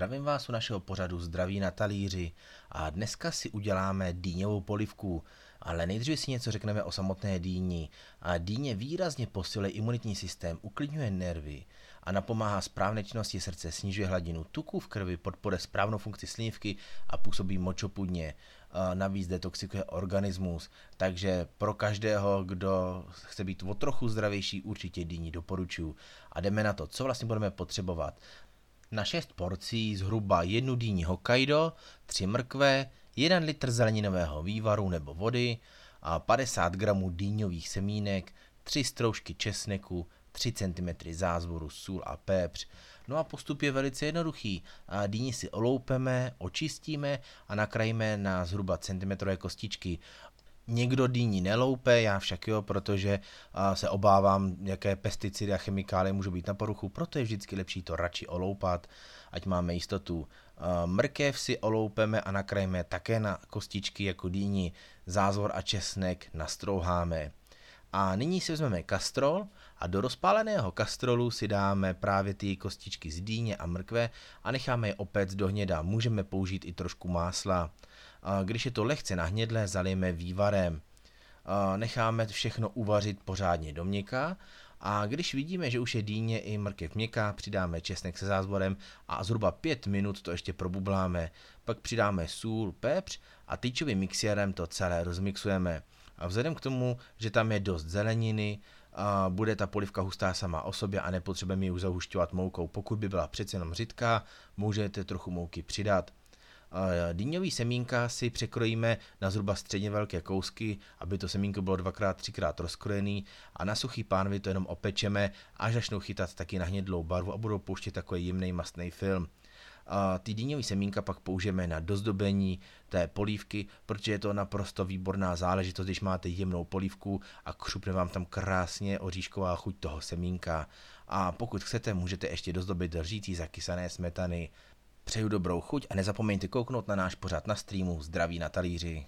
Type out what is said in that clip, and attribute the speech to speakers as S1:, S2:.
S1: Zdravím vás u našeho pořadu Zdraví na talíři a dneska si uděláme dýňovou polivku, ale nejdříve si něco řekneme o samotné dýni. A dýně výrazně posiluje imunitní systém, uklidňuje nervy a napomáhá správné činnosti srdce, snižuje hladinu tuku v krvi, podporuje správnou funkci slívky a působí močopudně. Navíc detoxikuje organismus, takže pro každého, kdo chce být o trochu zdravější, určitě dýni doporučuji. A jdeme na to, co vlastně budeme potřebovat. Na 6 porcí zhruba jednu dýni Hokkaido, 3 mrkve, 1 litr zeleninového vývaru nebo vody, a 50 gramů dýňových semínek, 3 stroužky česneku, 3 cm zázvoru, sůl a pepř. No a postup je velice jednoduchý. Dýni si oloupeme, očistíme a nakrajíme na zhruba centimetrové kostičky. Někdo dýní neloupe, já však jo, protože se obávám, jaké pesticidy a chemikálie můžou být na poruchu, proto je vždycky lepší to radši oloupat, ať máme jistotu. Mrkev si oloupeme a nakrajíme také na kostičky jako dýni, zázvor a česnek nastrouháme. A nyní si vezmeme kastrol a do rozpáleného kastrolu si dáme právě ty kostičky z dýně a mrkve a necháme je opět do hněda. Můžeme použít i trošku másla. Když je to lehce nahnědlé, zalijeme vývarem. Necháme všechno uvařit pořádně do měka a když vidíme, že už je dýně i mrkev měkká, přidáme česnek se zázvorem a zhruba 5 minut to ještě probubláme. Pak přidáme sůl, pepř a tyčovým mixérem to celé rozmixujeme. A vzhledem k tomu, že tam je dost zeleniny, a bude ta polivka hustá sama o sobě a nepotřebujeme ji už zahušťovat moukou. Pokud by byla přece jenom řidká, můžete trochu mouky přidat. Dýňový semínka si překrojíme na zhruba středně velké kousky, aby to semínko bylo dvakrát, třikrát rozkrojený a na suchý pánvi to jenom opečeme, až začnou chytat taky na hnědlou barvu a budou pouštět takový jemný mastný film. A ty dýňový semínka pak použijeme na dozdobení té polívky, protože je to naprosto výborná záležitost, když máte jemnou polívku a křupne vám tam krásně oříšková chuť toho semínka. A pokud chcete, můžete ještě dozdobit lžící zakysané smetany. Přeju dobrou chuť a nezapomeňte kouknout na náš pořad na streamu Zdraví na talíři.